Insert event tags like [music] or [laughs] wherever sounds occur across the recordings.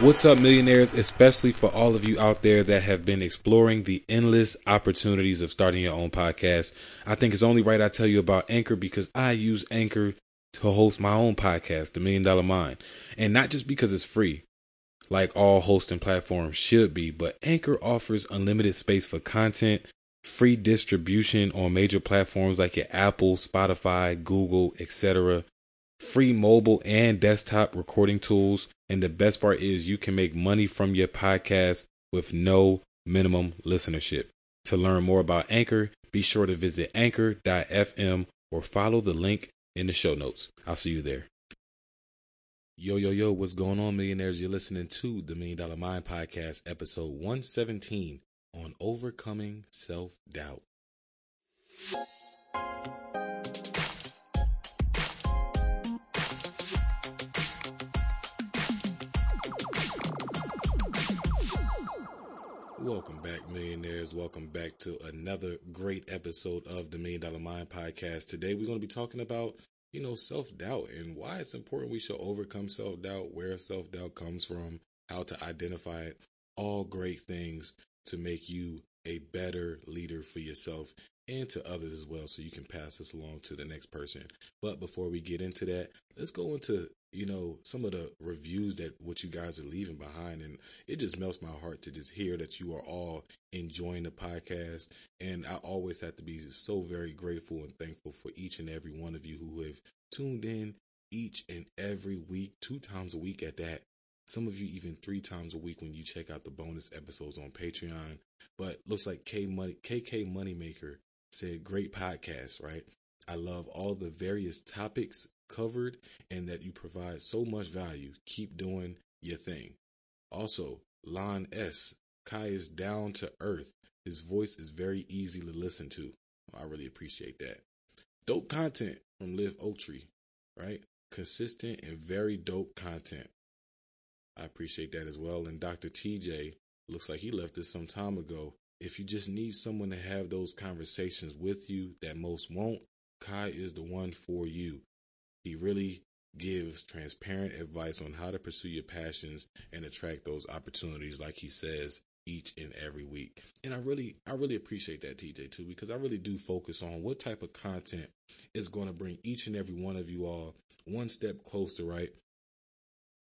What's up, millionaires? Especially for all of you out there that have been exploring the endless opportunities of starting your own podcast. I think it's only right I tell you about Anchor because I use Anchor to host my own podcast, The Million Dollar Mind. And not just because it's free, like all hosting platforms should be, but Anchor offers unlimited space for content, free distribution on major platforms like your Apple, Spotify, Google, etc free mobile and desktop recording tools. And the best part is you can make money from your podcast with no minimum listenership. To learn more about Anchor, be sure to visit anchor.fm or follow the link in the show notes. I'll see you there. Yo, yo, yo, what's going on, millionaires? You're listening to the Million Dollar Mind Podcast, episode 117 on overcoming self doubt. Welcome back, millionaires. Welcome back to another great episode of the Million Dollar Mind Podcast. Today, we're going to be talking about, you know, self doubt and why it's important we should overcome self doubt, where self doubt comes from, how to identify it. All great things to make you a better leader for yourself and to others as well, so you can pass this along to the next person. But before we get into that, let's go into you know, some of the reviews that what you guys are leaving behind. And it just melts my heart to just hear that you are all enjoying the podcast. And I always have to be so very grateful and thankful for each and every one of you who have tuned in each and every week, two times a week at that. Some of you even three times a week when you check out the bonus episodes on Patreon. But looks like K Money KK Moneymaker said great podcast, right? I love all the various topics covered and that you provide so much value. Keep doing your thing. Also, Lon S. Kai is down to earth. His voice is very easy to listen to. Oh, I really appreciate that. Dope content from Liv Oaktree, right? Consistent and very dope content. I appreciate that as well. And Dr. TJ looks like he left this some time ago. If you just need someone to have those conversations with you that most won't, Kai is the one for you. He really gives transparent advice on how to pursue your passions and attract those opportunities, like he says each and every week. And I really, I really appreciate that, TJ, too, because I really do focus on what type of content is going to bring each and every one of you all one step closer, right,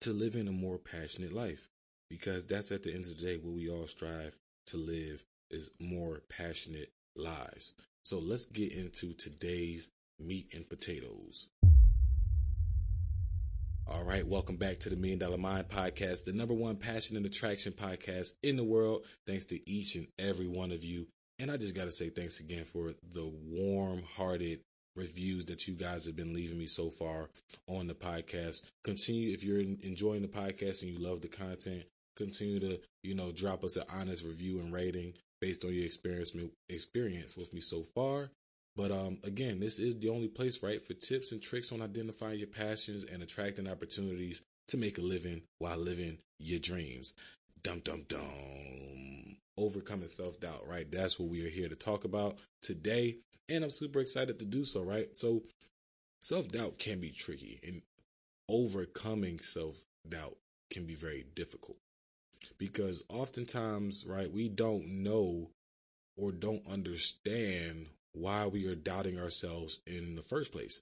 to living a more passionate life. Because that's at the end of the day what we all strive to live is more passionate lives. So let's get into today's meat and potatoes. All right, welcome back to the Million Dollar Mind Podcast, the number one passion and attraction podcast in the world. Thanks to each and every one of you. And I just got to say thanks again for the warm hearted reviews that you guys have been leaving me so far on the podcast. Continue, if you're enjoying the podcast and you love the content, continue to, you know, drop us an honest review and rating based on your experience, experience with me so far. But um, again, this is the only place, right, for tips and tricks on identifying your passions and attracting opportunities to make a living while living your dreams. Dum dum dum. Overcoming self doubt, right? That's what we are here to talk about today. And I'm super excited to do so, right? So, self doubt can be tricky, and overcoming self doubt can be very difficult because oftentimes, right, we don't know or don't understand why we are doubting ourselves in the first place.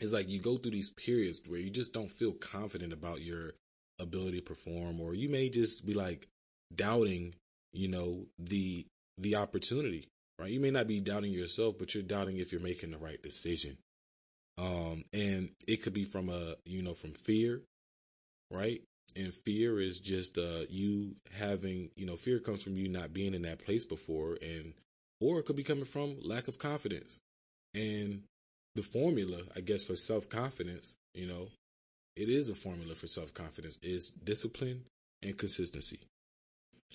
It's like you go through these periods where you just don't feel confident about your ability to perform, or you may just be like doubting, you know, the the opportunity, right? You may not be doubting yourself, but you're doubting if you're making the right decision. Um, and it could be from a, you know, from fear, right? And fear is just uh you having, you know, fear comes from you not being in that place before and or it could be coming from lack of confidence. And the formula, I guess, for self confidence, you know, it is a formula for self confidence is discipline and consistency.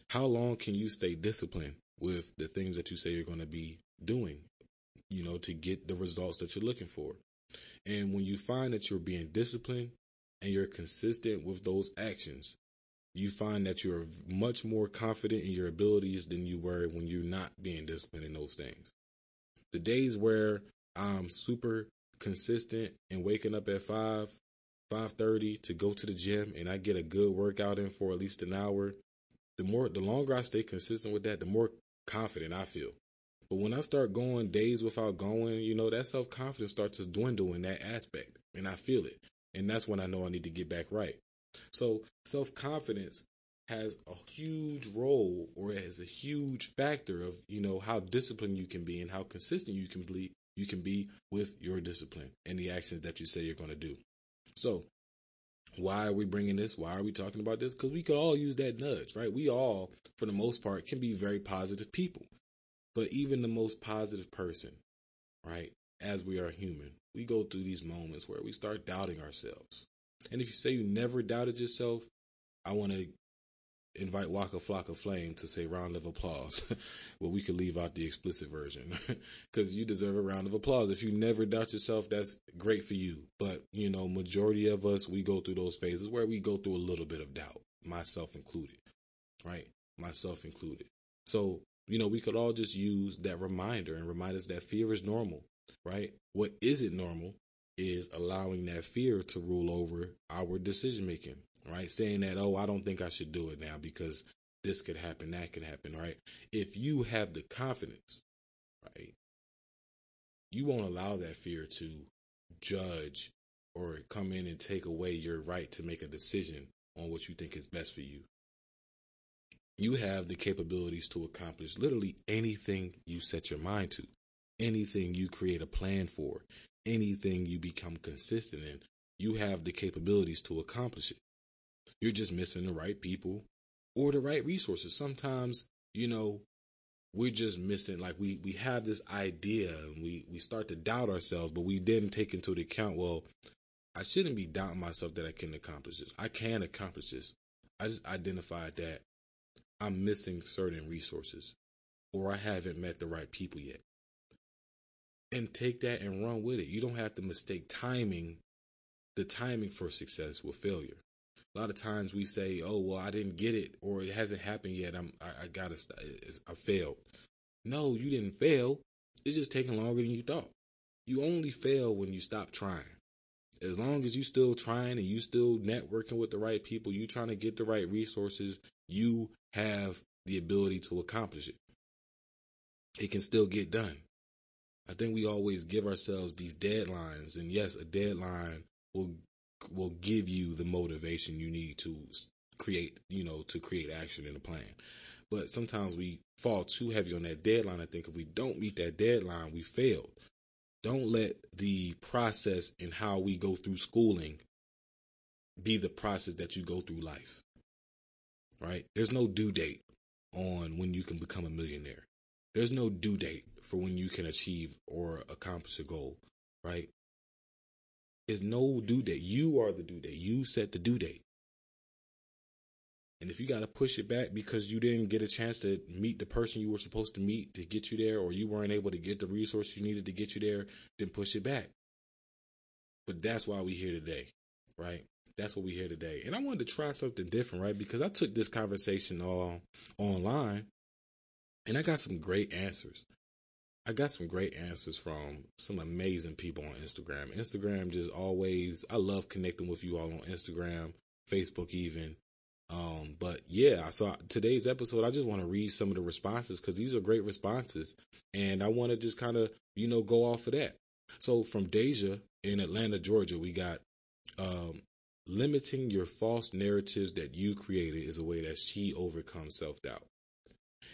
How long can you stay disciplined with the things that you say you're going to be doing, you know, to get the results that you're looking for? And when you find that you're being disciplined and you're consistent with those actions, you find that you're much more confident in your abilities than you were when you're not being disciplined in those things. The days where I'm super consistent and waking up at five, 5:30 to go to the gym and I get a good workout in for at least an hour, the more the longer I stay consistent with that, the more confident I feel. But when I start going days without going, you know, that self confidence starts to dwindle in that aspect. And I feel it. And that's when I know I need to get back right. So self confidence has a huge role or has a huge factor of, you know, how disciplined you can be and how consistent you can be you can be with your discipline and the actions that you say you're going to do. So, why are we bringing this? Why are we talking about this? Because we could all use that nudge, right? We all, for the most part, can be very positive people. But even the most positive person, right, as we are human, we go through these moments where we start doubting ourselves. And if you say you never doubted yourself, I want to invite Waka Flocka Flame to say round of applause. [laughs] well, we could leave out the explicit version [laughs] because you deserve a round of applause. If you never doubt yourself, that's great for you. But, you know, majority of us, we go through those phases where we go through a little bit of doubt, myself included, right? Myself included. So you know, we could all just use that reminder and remind us that fear is normal, right? What isn't normal is allowing that fear to rule over our decision making, right? Saying that, oh, I don't think I should do it now because this could happen, that could happen, right? If you have the confidence, right, you won't allow that fear to judge or come in and take away your right to make a decision on what you think is best for you you have the capabilities to accomplish literally anything you set your mind to, anything you create a plan for, anything you become consistent in. You have the capabilities to accomplish it. You're just missing the right people or the right resources. Sometimes, you know, we're just missing like we we have this idea and we we start to doubt ourselves, but we didn't take into account, well, I shouldn't be doubting myself that I can accomplish this. I can accomplish this. I just identified that I'm missing certain resources or I haven't met the right people yet. And take that and run with it. You don't have to mistake timing, the timing for success with failure. A lot of times we say, "Oh, well, I didn't get it, or it hasn't happened yet. I'm, I, I gotta, I failed." No, you didn't fail. It's just taking longer than you thought. You only fail when you stop trying. As long as you still trying and you still networking with the right people, you trying to get the right resources, you have the ability to accomplish it. It can still get done. I think we always give ourselves these deadlines, and yes, a deadline will will give you the motivation you need to create, you know, to create action in a plan. But sometimes we fall too heavy on that deadline. I think if we don't meet that deadline, we failed. Don't let the process and how we go through schooling be the process that you go through life right? There's no due date on when you can become a millionaire. There's no due date for when you can achieve or accomplish a goal, right? There's no due date. You are the due date. You set the due date. And if you got to push it back because you didn't get a chance to meet the person you were supposed to meet to get you there, or you weren't able to get the resources you needed to get you there, then push it back. But that's why we're here today, right? that's what we here today. And I wanted to try something different, right? Because I took this conversation all online and I got some great answers. I got some great answers from some amazing people on Instagram. Instagram just always, I love connecting with you all on Instagram, Facebook, even. Um, but yeah, so today's episode, I just want to read some of the responses because these are great responses. And I want to just kind of, you know, go off of that. So from Deja in Atlanta, Georgia, we got um, limiting your false narratives that you created is a way that she overcomes self doubt.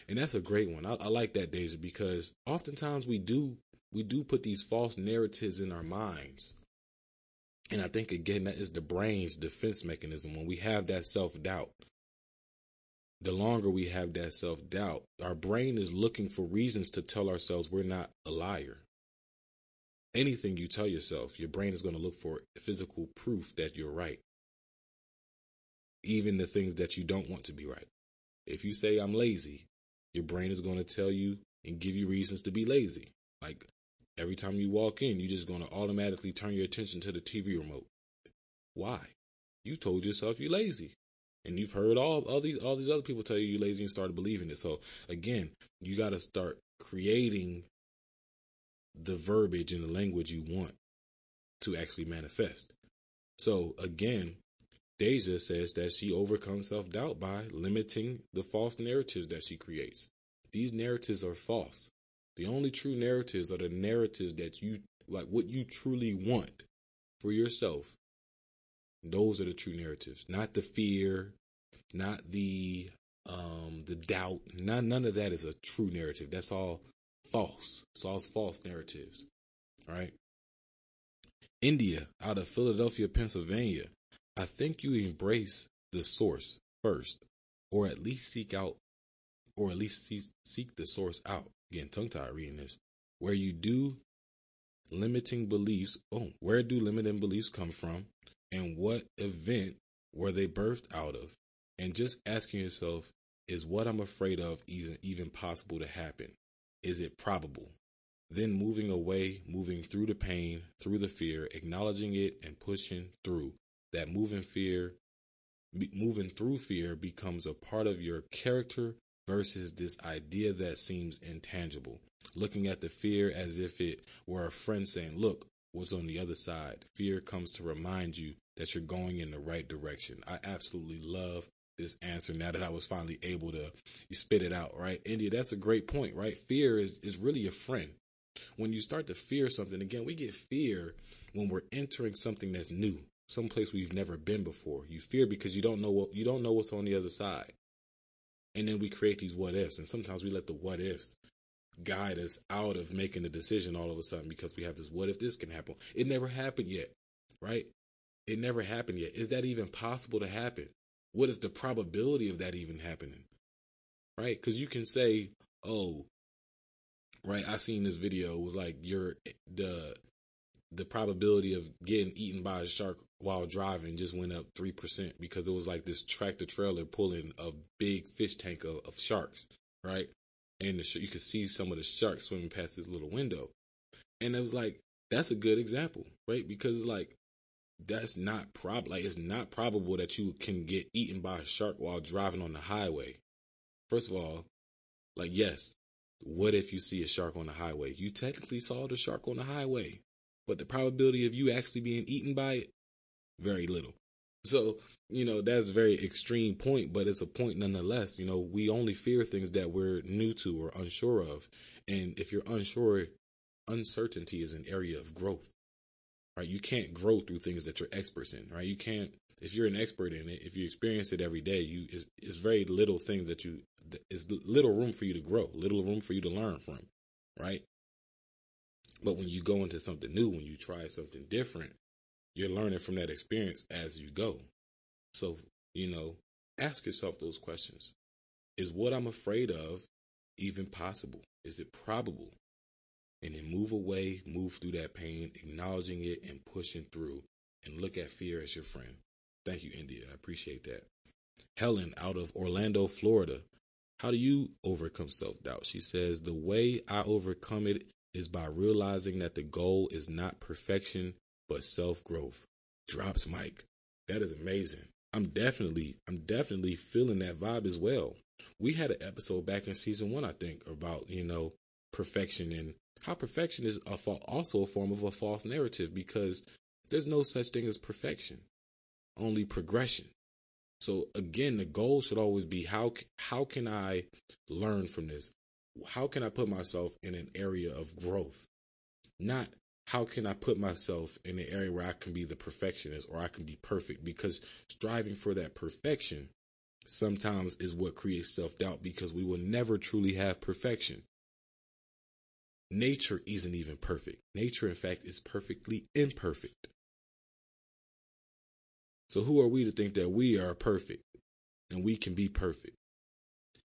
And that's a great one. I, I, like that, Deja, because oftentimes we do we do put these false narratives in our minds. And I think again that is the brain's defense mechanism when we have that self doubt. The longer we have that self doubt, our brain is looking for reasons to tell ourselves we're not a liar anything you tell yourself, your brain is going to look for physical proof that you're right. Even the things that you don't want to be right. If you say, I'm lazy, your brain is going to tell you and give you reasons to be lazy. Like every time you walk in, you're just going to automatically turn your attention to the TV remote. Why? You told yourself you're lazy. And you've heard all, all these all these other people tell you you're lazy and started believing it. So again, you got to start creating the verbiage and the language you want to actually manifest. So again, Deja says that she overcomes self doubt by limiting the false narratives that she creates. These narratives are false. The only true narratives are the narratives that you like what you truly want for yourself. Those are the true narratives, not the fear, not the um the doubt. None of that is a true narrative. That's all false. It's all false narratives. All right. India out of Philadelphia, Pennsylvania. I think you embrace the source first, or at least seek out, or at least see, seek the source out. Again, tongue tied reading this. Where you do limiting beliefs. Oh, where do limiting beliefs come from? And what event were they birthed out of? And just asking yourself, is what I'm afraid of even even possible to happen? Is it probable? Then moving away, moving through the pain, through the fear, acknowledging it and pushing through. That moving fear, moving through fear becomes a part of your character versus this idea that seems intangible. Looking at the fear as if it were a friend saying, Look, what's on the other side. Fear comes to remind you that you're going in the right direction. I absolutely love this answer now that I was finally able to you spit it out, right? India, that's a great point, right? Fear is, is really a friend. When you start to fear something, again, we get fear when we're entering something that's new, someplace we've never been before. You fear because you don't know what you don't know what's on the other side. And then we create these what ifs, and sometimes we let the what ifs guide us out of making a decision all of a sudden because we have this what if this can happen. It never happened yet, right? It never happened yet. Is that even possible to happen? What is the probability of that even happening? Right? Because you can say, oh, right, I seen this video. It was like your the the probability of getting eaten by a shark while driving just went up three percent because it was like this tractor trailer pulling a big fish tank of, of sharks, right? And the, you could see some of the sharks swimming past this little window, and it was like that's a good example, right? Because like that's not prob like it's not probable that you can get eaten by a shark while driving on the highway. First of all, like yes, what if you see a shark on the highway? You technically saw the shark on the highway, but the probability of you actually being eaten by it, very little. So, you know, that's a very extreme point, but it's a point nonetheless. You know, we only fear things that we're new to or unsure of. And if you're unsure, uncertainty is an area of growth right? You can't grow through things that you're experts in, right? You can't, if you're an expert in it, if you experience it every day, you, it's, it's very little things that you, it's little room for you to grow, little room for you to learn from, right? But when you go into something new, when you try something different, you're learning from that experience as you go. So, you know, ask yourself those questions. Is what I'm afraid of even possible? Is it probable? and then move away, move through that pain, acknowledging it and pushing through, and look at fear as your friend. Thank you, India. I appreciate that. Helen out of Orlando, Florida. How do you overcome self doubt? She says, The way I overcome it is by realizing that the goal is not perfection, but self growth. Drops mic. That is amazing. I'm definitely, I'm definitely feeling that vibe as well. We had an episode back in season one, I think, about, you know, perfection and how perfection is a fa- also a form of a false narrative because there's no such thing as perfection, only progression. So again, the goal should always be how how can I learn from this? How can I put myself in an area of growth? Not how can I put myself in an area where I can be the perfectionist or I can be perfect? Because striving for that perfection sometimes is what creates self doubt because we will never truly have perfection nature isn't even perfect. Nature, in fact, is perfectly imperfect. So who are we to think that we are perfect and we can be perfect?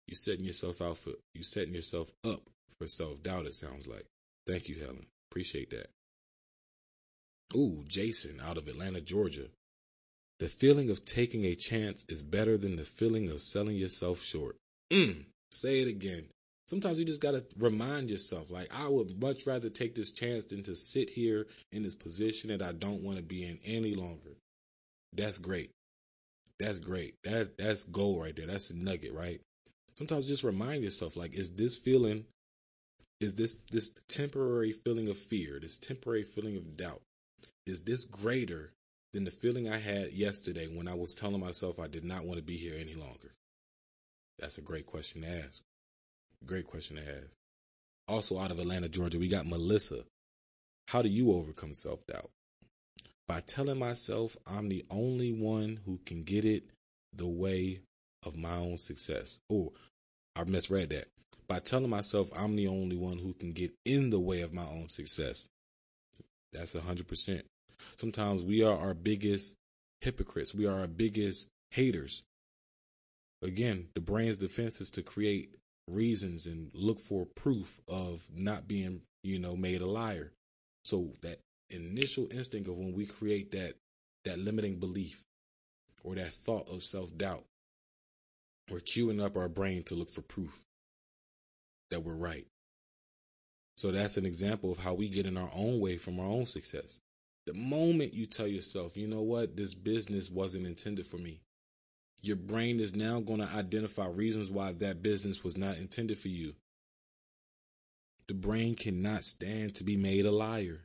You setting yourself out for you setting yourself up for self doubt. It sounds like. Thank you, Helen. Appreciate that. Ooh, Jason out of Atlanta, Georgia. The feeling of taking a chance is better than the feeling of selling yourself short. Mm, say it again. Sometimes you just got to remind yourself like i would much rather take this chance than to sit here in this position that i don't want to be in any longer. That's great. That's great. That that's gold right there. That's a nugget right? Sometimes just remind yourself like is this feeling is this this temporary feeling of fear this temporary feeling of doubt is this greater than the feeling I had yesterday when I was telling myself I did not want to be here any longer? That's a great question to ask. Great question to ask. Also, out of Atlanta, Georgia, we got Melissa. How do you overcome self doubt? By telling myself I'm the only one who can get it the way of my own success. Oh, I misread that. By telling myself I'm the only one who can get in the way of my own success. That's 100%. Sometimes we are our biggest hypocrites. We are our biggest haters. Again, the brain's defense is to create reasons and look for proof of not being, you know, made a liar. So that initial instinct of when we create that that limiting belief or that thought of self-doubt, we're queuing up our brain to look for proof that we're right. So that's an example of how we get in our own way from our own success. The moment you tell yourself, you know what, this business wasn't intended for me, your brain is now going to identify reasons why that business was not intended for you. The brain cannot stand to be made a liar.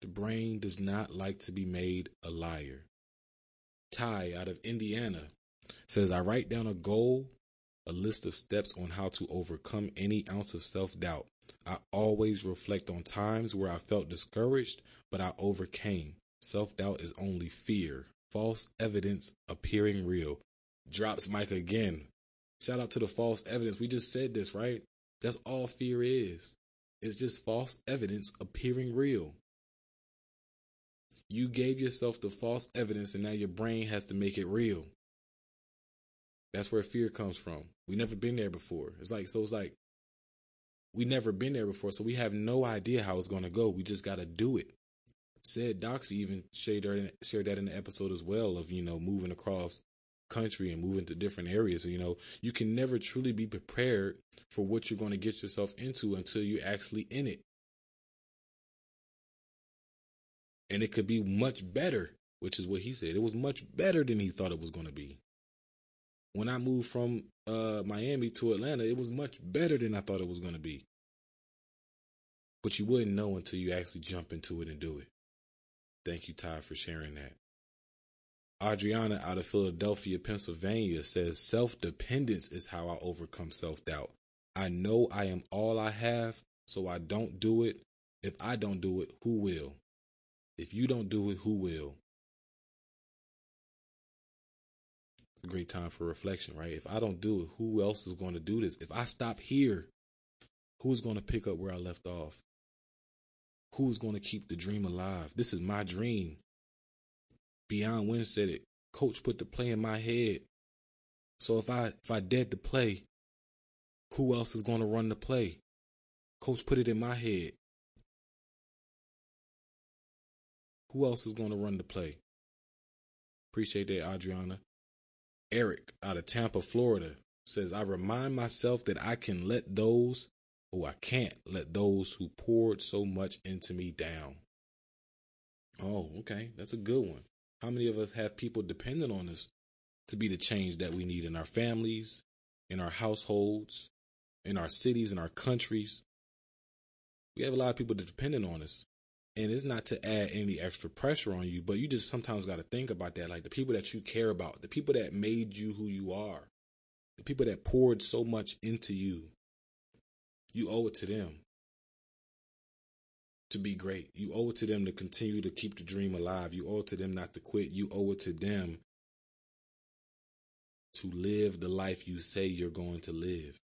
The brain does not like to be made a liar. Ty out of Indiana says, I write down a goal, a list of steps on how to overcome any ounce of self doubt. I always reflect on times where I felt discouraged, but I overcame. Self doubt is only fear, false evidence appearing real. Drops mic again. Shout out to the false evidence. We just said this, right? That's all fear is. It's just false evidence appearing real. You gave yourself the false evidence and now your brain has to make it real. That's where fear comes from. We never been there before. It's like so it's like we never been there before, so we have no idea how it's gonna go. We just gotta do it. Said Doxy even shared shared that in the episode as well of you know moving across country and moving to different areas. You know, you can never truly be prepared for what you're going to get yourself into until you're actually in it. And it could be much better, which is what he said. It was much better than he thought it was going to be. When I moved from uh, Miami to Atlanta, it was much better than I thought it was going to be. But you wouldn't know until you actually jump into it and do it. Thank you, Ty, for sharing that. Adriana out of Philadelphia, Pennsylvania says self dependence is how I overcome self doubt. I know I am all I have, so I don't do it. If I don't do it, who will? If you don't do it, who will? A great time for reflection, right? If I don't do it, who else is going to do this? If I stop here, who's going to pick up where I left off? Who's going to keep the dream alive? This is my dream. Beyond Win said it. Coach put the play in my head. So if I if I dead the play, who else is going to run the play? Coach put it in my head. Who else is going to run the play? Appreciate that, Adriana. Eric out of Tampa, Florida says, I remind myself that I can let those, who I can't let those who poured so much into me down. Oh, okay. That's a good one. How many of us have people dependent on us to be the change that we need in our families, in our households, in our cities, in our countries? We have a lot of people dependent on us. And it's not to add any extra pressure on you, but you just sometimes got to think about that. Like the people that you care about, the people that made you who you are, the people that poured so much into you, you owe it to them to be great. You owe it to them to continue to keep the dream alive. You owe it to them not to quit. You owe it to them to live the life you say you're going to live.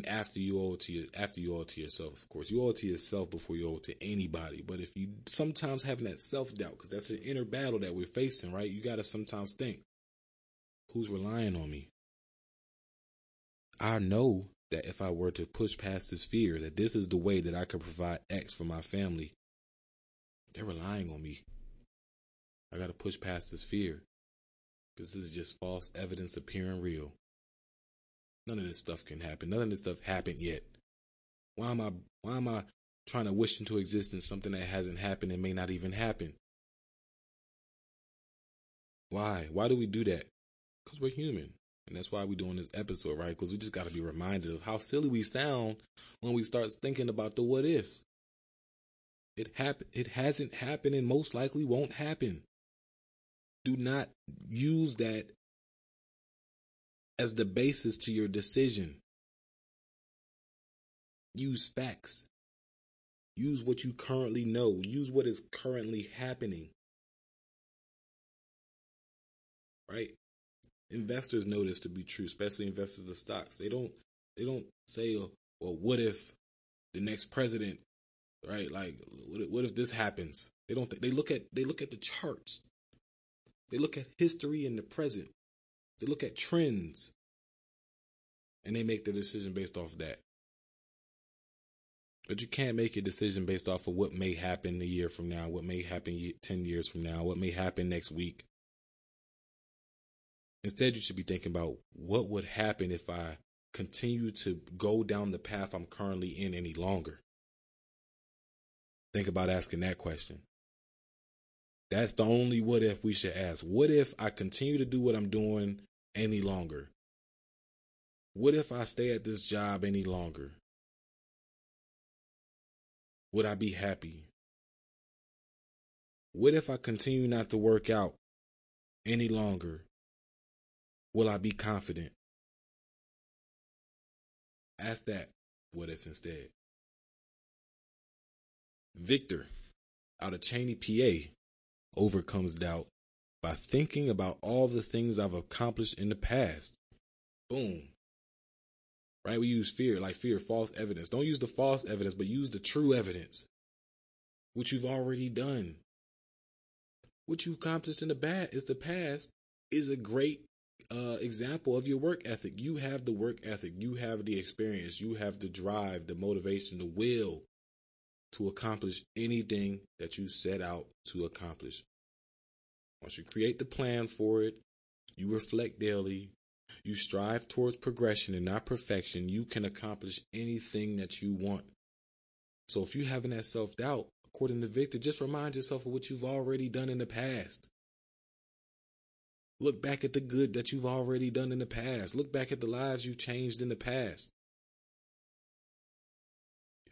And after you owe it to your, after you owe it to yourself, of course, you owe it to yourself before you owe it to anybody. But if you sometimes having that self doubt, because that's an inner battle that we're facing, right? You got to sometimes think, who's relying on me? I know that if I were to push past this fear, that this is the way that I could provide X for my family, they're relying on me. I got to push past this fear because this is just false evidence appearing real. None of this stuff can happen. None of this stuff happened yet. Why am I why am I trying to wish into existence something that hasn't happened and may not even happen? Why? Why do we do that? Because we're human. And that's why we're doing this episode, right? Because we just got to be reminded of how silly we sound when we start thinking about the what ifs. It happen it hasn't happened and most likely won't happen. Do not use that as the basis to your decision. Use facts. Use what you currently know. Use what is currently happening. Right? Investors know this to be true, especially investors of stocks. They don't they don't say, well, what if the next president, right? Like, what if, what if this happens? They don't. They look at they look at the charts. They look at history in the present. They look at trends, and they make the decision based off that. But you can't make a decision based off of what may happen a year from now, what may happen 10 years from now, what may happen next week. Instead, you should be thinking about what would happen if I continue to go down the path I'm currently in any longer? Think about asking that question. That's the only what if we should ask. What if I continue to do what I'm doing any longer? What if I stay at this job any longer? Would I be happy? What if I continue not to work out any longer? Will I be confident? Ask that what if instead. Victor out of Cheyney, PA overcomes doubt by thinking about all the things I've accomplished in the past. Boom. Right? We use fear, like fear, false evidence. Don't use the false evidence, but use the true evidence, which you've already done. What you accomplished in the bad is the past is a great uh, example of your work ethic. You have the work ethic, you have the experience, you have the drive, the motivation, the will to accomplish anything that you set out to accomplish. Once you create the plan for it, you reflect daily, you strive towards progression and not perfection, you can accomplish anything that you want. So if you're having that self doubt, according to Victor, just remind yourself of what you've already done in the past. Look back at the good that you've already done in the past. Look back at the lives you've changed in the past.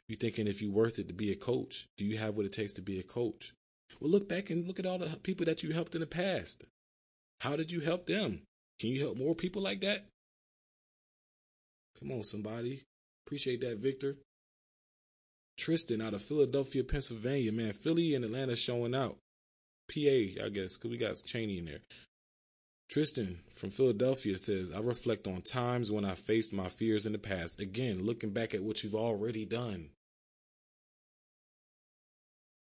You're thinking if you're worth it to be a coach, do you have what it takes to be a coach? Well, look back and look at all the people that you helped in the past. How did you help them? Can you help more people like that? Come on, somebody. Appreciate that, Victor. Tristan out of Philadelphia, Pennsylvania. Man, Philly and Atlanta showing out. PA, I guess, because we got Cheyney in there. Tristan from Philadelphia says, I reflect on times when I faced my fears in the past. Again, looking back at what you've already done.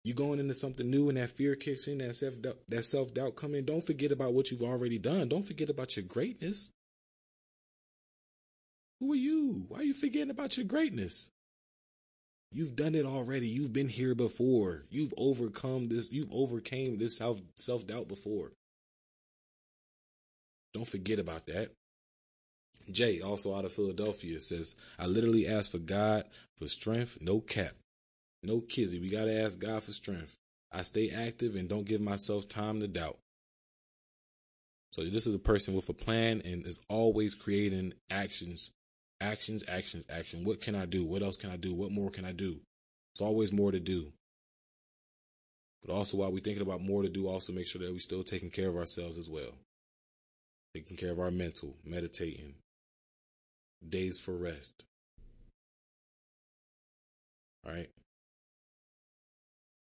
You going into something new and that fear kicks in, that self that self doubt come in. Don't forget about what you've already done. Don't forget about your greatness. Who are you? Why are you forgetting about your greatness? You've done it already. You've been here before. You've overcome this. You've overcame this self self doubt before. Don't forget about that. Jay, also out of Philadelphia, says, I literally asked for God for strength, no cap. No kizzy. We got to ask God for strength. I stay active and don't give myself time to doubt. So this is a person with a plan and is always creating actions, actions, actions, action. What can I do? What else can I do? What more can I do? It's always more to do. But also while we're thinking about more to do, also make sure that we're still taking care of ourselves as well taking care of our mental, meditating, days for rest. All right.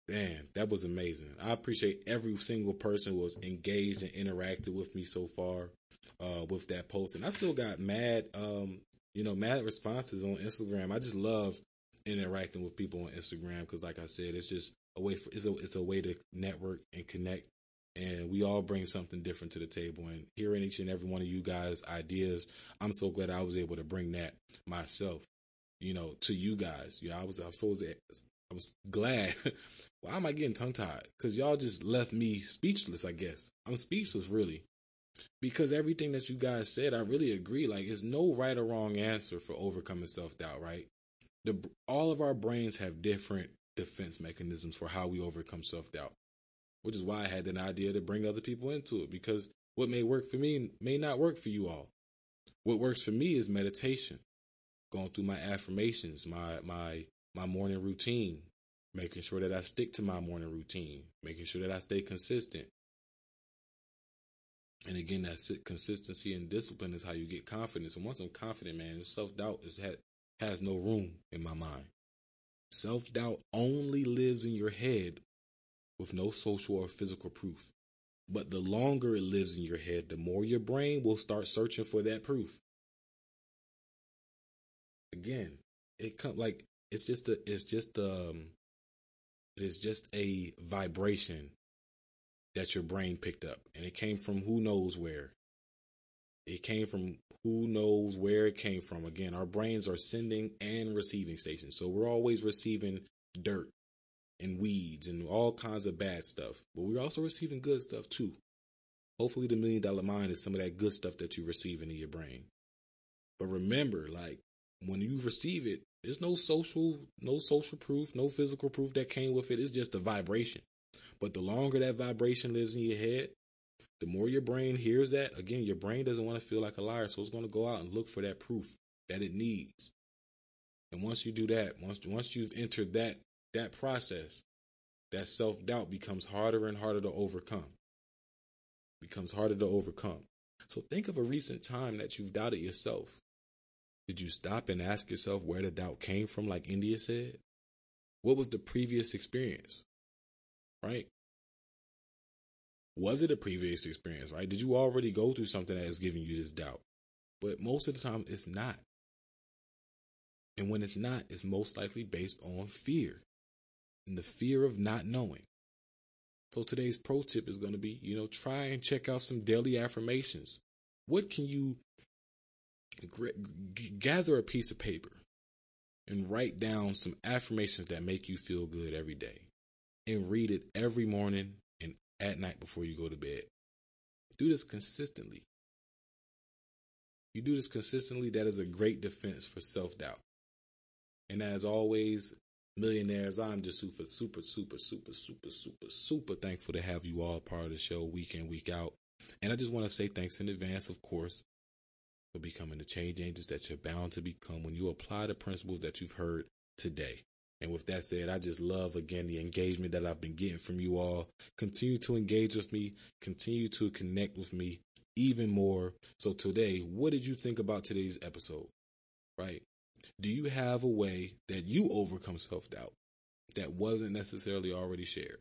Man, that was amazing. I appreciate every single person who was engaged and interacted with me so far uh, with that post. And I still got mad, um, you know, mad responses on Instagram. I just love interacting with people on Instagram because, like I said, it's just a way for it's a it's a way to network and connect and we all bring something different to the table. And hearing each and every one of you guys' ideas, I'm so glad I was able to bring that myself, you know, to you guys. You know, I was, I was so, I was glad. [laughs] Why am I getting tongue tied? Because y'all just left me speechless. I guess I'm speechless, really, because everything that you guys said, I really agree. Like, it's no right or wrong answer for overcoming self doubt. Right? The all of our brains have different defense mechanisms for how we overcome self doubt which is why I had an idea to bring other people into it because what may work for me may not work for you all. What works for me is meditation, going through my affirmations, my my my morning routine, making sure that I stick to my morning routine, making sure that I stay consistent. And again, that consistency and discipline is how you get confidence. And once I'm confident, man, self doubt is has no room in my mind. Self doubt only lives in your head with no social or physical proof. But the longer it lives in your head, the more your brain will start searching for that proof. Again, it come like it's just a it's just um it is just a vibration that your brain picked up and it came from who knows where. It came from who knows where it came from. Again, our brains are sending and receiving stations. So we're always receiving dirt and weeds and all kinds of bad stuff. But we're also receiving good stuff too. Hopefully the million dollar mind is some of that good stuff that you're receiving in your brain. But remember, like when you receive it, there's no social, no social proof, no physical proof that came with it. It's just a vibration. But the longer that vibration lives in your head, the more your brain hears that. Again, your brain doesn't want to feel like a liar, so it's going to go out and look for that proof that it needs. And once you do that, once once you've entered that that process, that self doubt becomes harder and harder to overcome. Becomes harder to overcome. So think of a recent time that you've doubted yourself. Did you stop and ask yourself where the doubt came from, like India said? What was the previous experience? Right? Was it a previous experience, right? Did you already go through something that is giving you this doubt? But most of the time, it's not. And when it's not, it's most likely based on fear and the fear of not knowing. So today's pro tip is going to be, you know, try and check out some daily affirmations. What can you gather a piece of paper and write down some affirmations that make you feel good every day and read it every morning and at night before you go to bed. Do this consistently. You do this consistently, that is a great defense for self doubt. And as always, millionaires, I'm just super, super, super, super, super, super, super thankful to have you all part of the show week in, week out. And I just want to say thanks in advance, of course, becoming the change agents that you're bound to become when you apply the principles that you've heard today. And with that said, I just love again the engagement that I've been getting from you all. Continue to engage with me, continue to connect with me even more. So today, what did you think about today's episode? Right? Do you have a way that you overcome self doubt that wasn't necessarily already shared?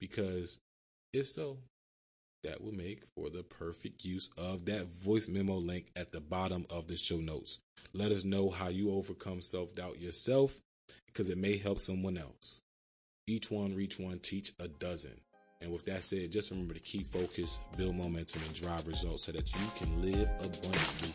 Because if so, that will make for the perfect use of that voice memo link at the bottom of the show notes. Let us know how you overcome self doubt yourself because it may help someone else. Each one, reach one, teach a dozen. And with that said, just remember to keep focus, build momentum, and drive results so that you can live abundantly.